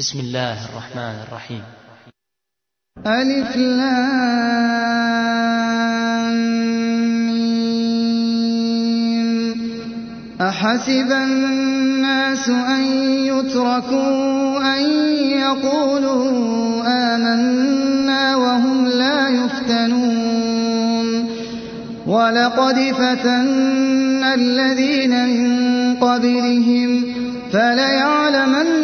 بسم الله الرحمن الرحيم. ألف أحسب الناس أن يتركوا أن يقولوا آمنا وهم لا يفتنون. ولقد فتنا الذين من قبلهم فليعلمن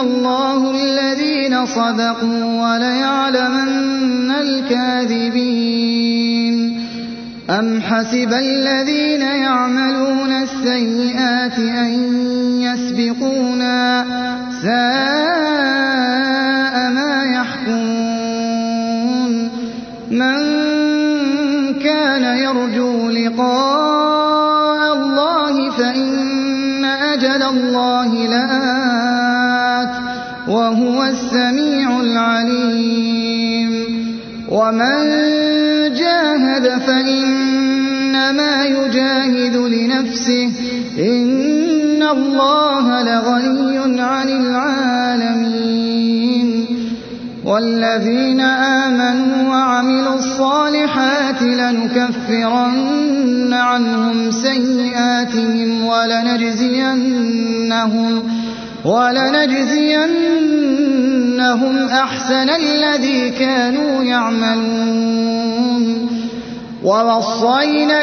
الله الذين صدقوا وليعلمن الكاذبين. أم حسب الذين يعملون السيئات أن الله لغني عن العالمين والذين آمنوا وعملوا الصالحات لنكفرن عنهم سيئاتهم ولنجزينهم ولنجزينهم أحسن الذي كانوا يعملون ووصينا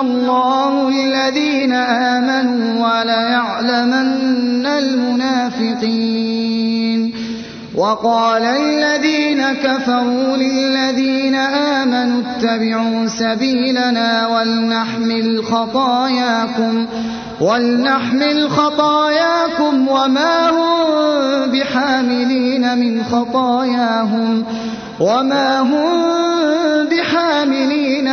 الله الذين آمنوا وليعلمن المنافقين. وقال الذين كفروا للذين آمنوا اتبعوا سبيلنا ولنحمل خطاياكم ولنحمل خطاياكم وما هم بحاملين من خطاياهم وما هم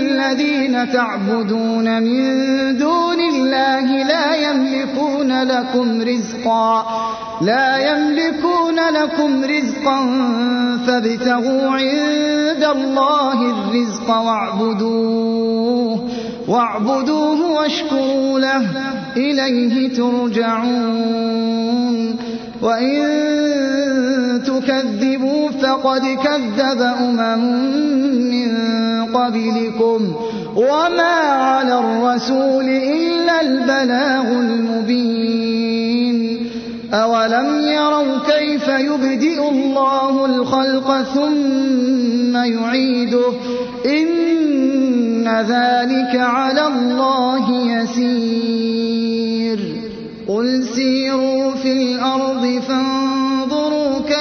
الذين تعبدون من دون الله لا يملكون لكم رزقا لا يملكون لكم رزقا فابتغوا عند الله الرزق واعبدوه واعبدوه واشكروا له إليه ترجعون. وإن تكذبوا فقد كذب أمم من قبلكم وما على الرسول إلا البلاغ المبين أولم يروا كيف يبدئ الله الخلق ثم يعيده إن ذلك على الله يسير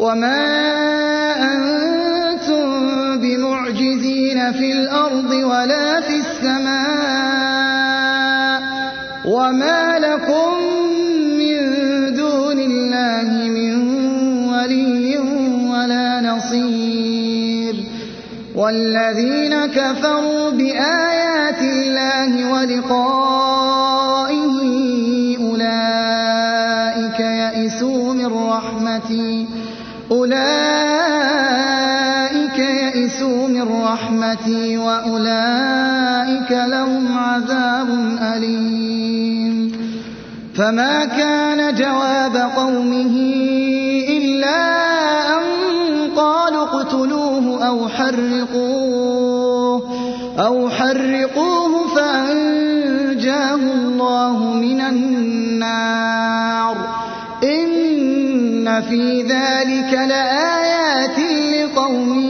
وما أنتم بمعجزين في الأرض ولا في السماء وما لكم من دون الله من ولي ولا نصير والذين كفروا بآيات رحمتي وأولئك لهم عذاب أليم. فما كان جواب قومه إلا أن قالوا اقتلوه أو حرقوه أو حرقوه فأنجاه الله من النار. إن في ذلك لآيات لقوم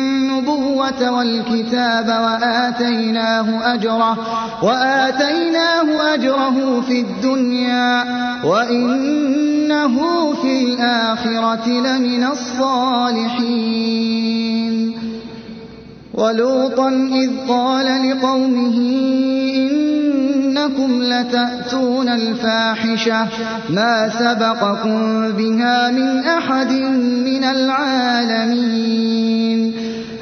النبوة والكتاب وآتيناه أجره وآتيناه أجره في الدنيا وإنه في الآخرة لمن الصالحين. ولوطا إذ قال لقومه إنكم لتأتون الفاحشة ما سبقكم بها من أحد من العالمين.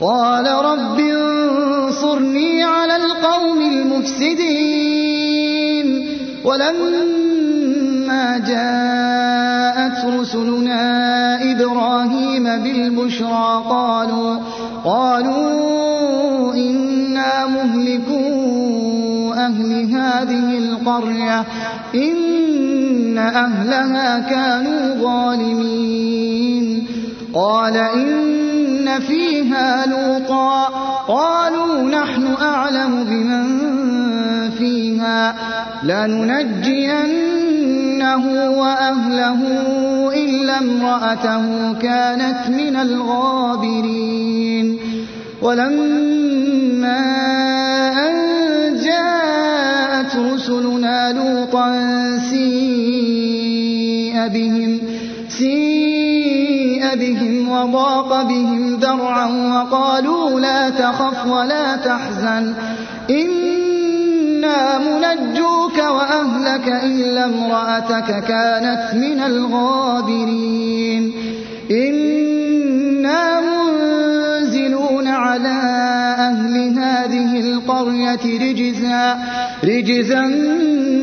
قال رب انصرني على القوم المفسدين. ولما جاءت رسلنا إبراهيم بالبشرى قالوا قالوا إنا مهلكو أهل هذه القرية إن أهلها كانوا ظالمين. قال إن فيها لوطا. قالوا نحن أعلم بمن فيها. لننجينه وأهله إلا امرأته كانت من الغابرين. ولما أن جاءت رسلنا لوطا سيء بهم سيء بهم وضاق بهم ذرعا وقالوا لا تخف ولا تحزن. إنا منجوك وأهلك إلا امرأتك كانت من الغابرين. إنا على أهل هذه القرية رجزا, رجزا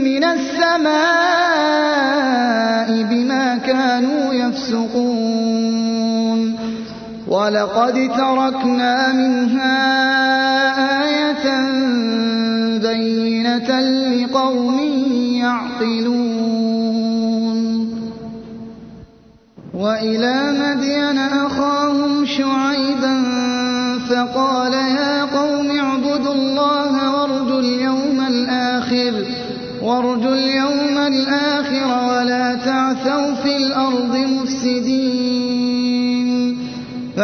من السماء بما كانوا يفسقون. ولقد تركنا منها آية بينة لقوم يعقلون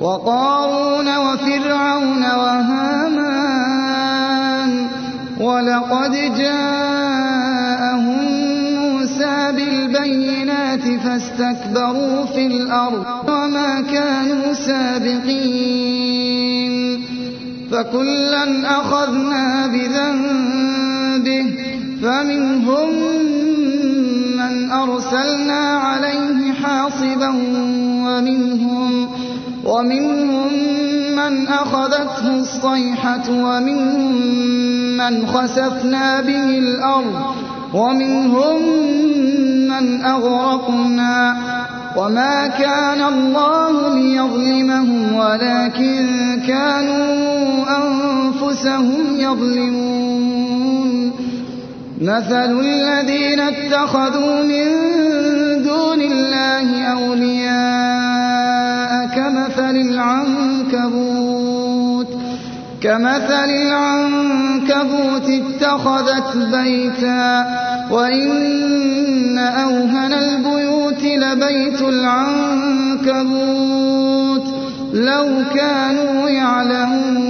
وقارون وفرعون وهامان ولقد جاءهم موسى بالبينات فاستكبروا في الأرض وما كانوا سابقين فكلا أخذنا بذنبه فمنهم من أرسلنا عليه حاصبا ومنهم, ومنهم من أخذته الصيحة ومنهم من خسفنا به الأرض ومنهم من أغرقنا وما كان الله ليظلمهم ولكن كانوا أنفسهم يظلمون. مثل الذين اتخذوا من دون الله أولياء كمثل العنكبوت كمثل العنكبوت اتخذت بيتا وإن أوهن البيوت لبيت العنكبوت لو كانوا يعلمون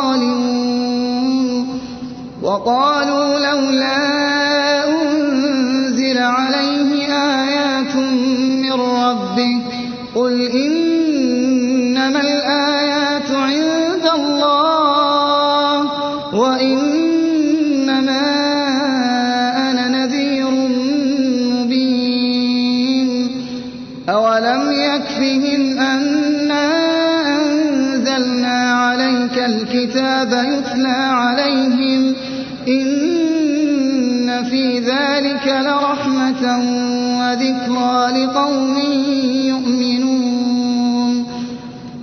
وقالوا لولا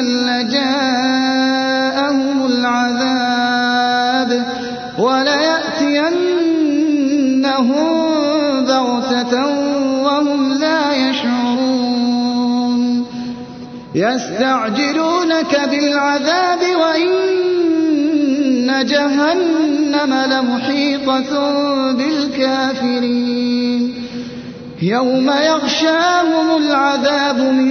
لجاءهم العذاب وليأتينهم بغتة وهم لا يشعرون يستعجلونك بالعذاب وإن جهنم لمحيطة بالكافرين يوم يغشاهم العذاب من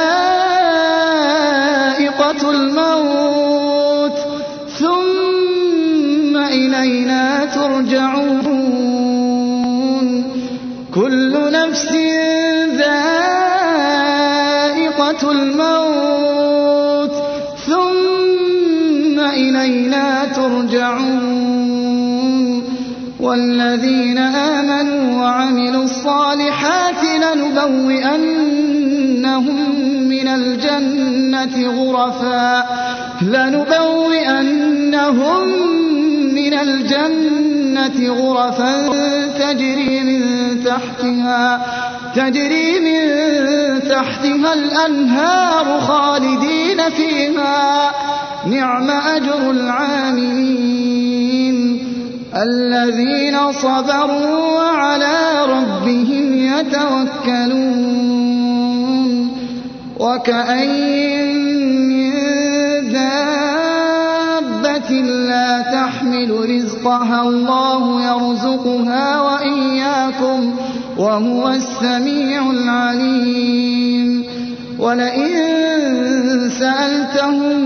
الجنة غرفا لنبوئنهم من الجنة غرفا تجري من تحتها تجري من تحتها الأنهار خالدين فيها. نعم أجر العاملين الذين صبروا وعلى ربهم يتوكلون. وكأين من دابة لا تحمل رزقها الله يرزقها وإياكم وهو السميع العليم ولئن سألتهم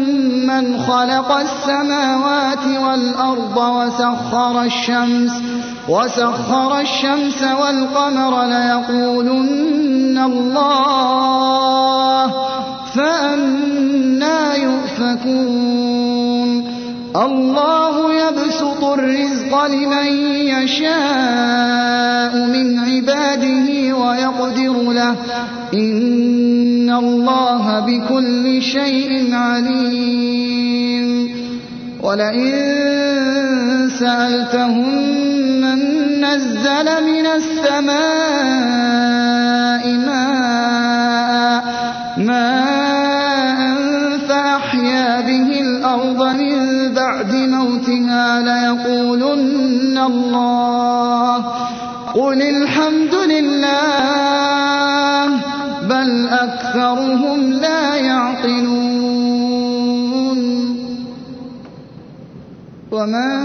من خلق السماوات والأرض وسخر الشمس وسخر الشمس والقمر ليقولن الله فأنا يؤفكون. الله يبسط الرزق لمن يشاء من عباده ويقدر له. إن الله بكل شيء عليم. ولئن سألتهم نزل من السماء ماء ماء فأحيا به الأرض من بعد موتها ليقولن الله قل الحمد لله بل أكثرهم لا يعقلون. وما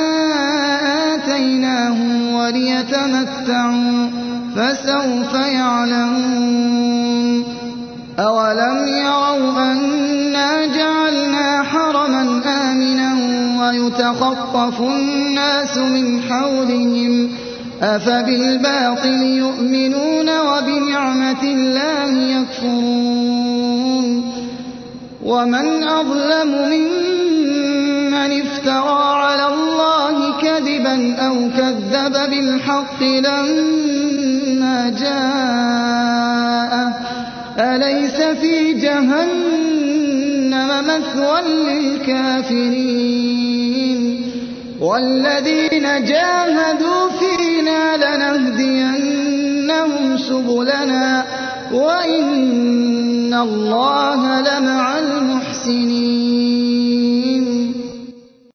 وليتمتعوا فسوف يعلمون أولم يروا أنا جعلنا حرما آمنا ويتخطف الناس من حولهم أفبالباطل يؤمنون وبنعمة الله يكفرون ومن أظلم ممن افترى على الله كذبا أو كذب بالحق لما جاءه أليس في جهنم مثوى للكافرين والذين جاهدوا فينا لنهدينهم سبلنا وإن الله لمع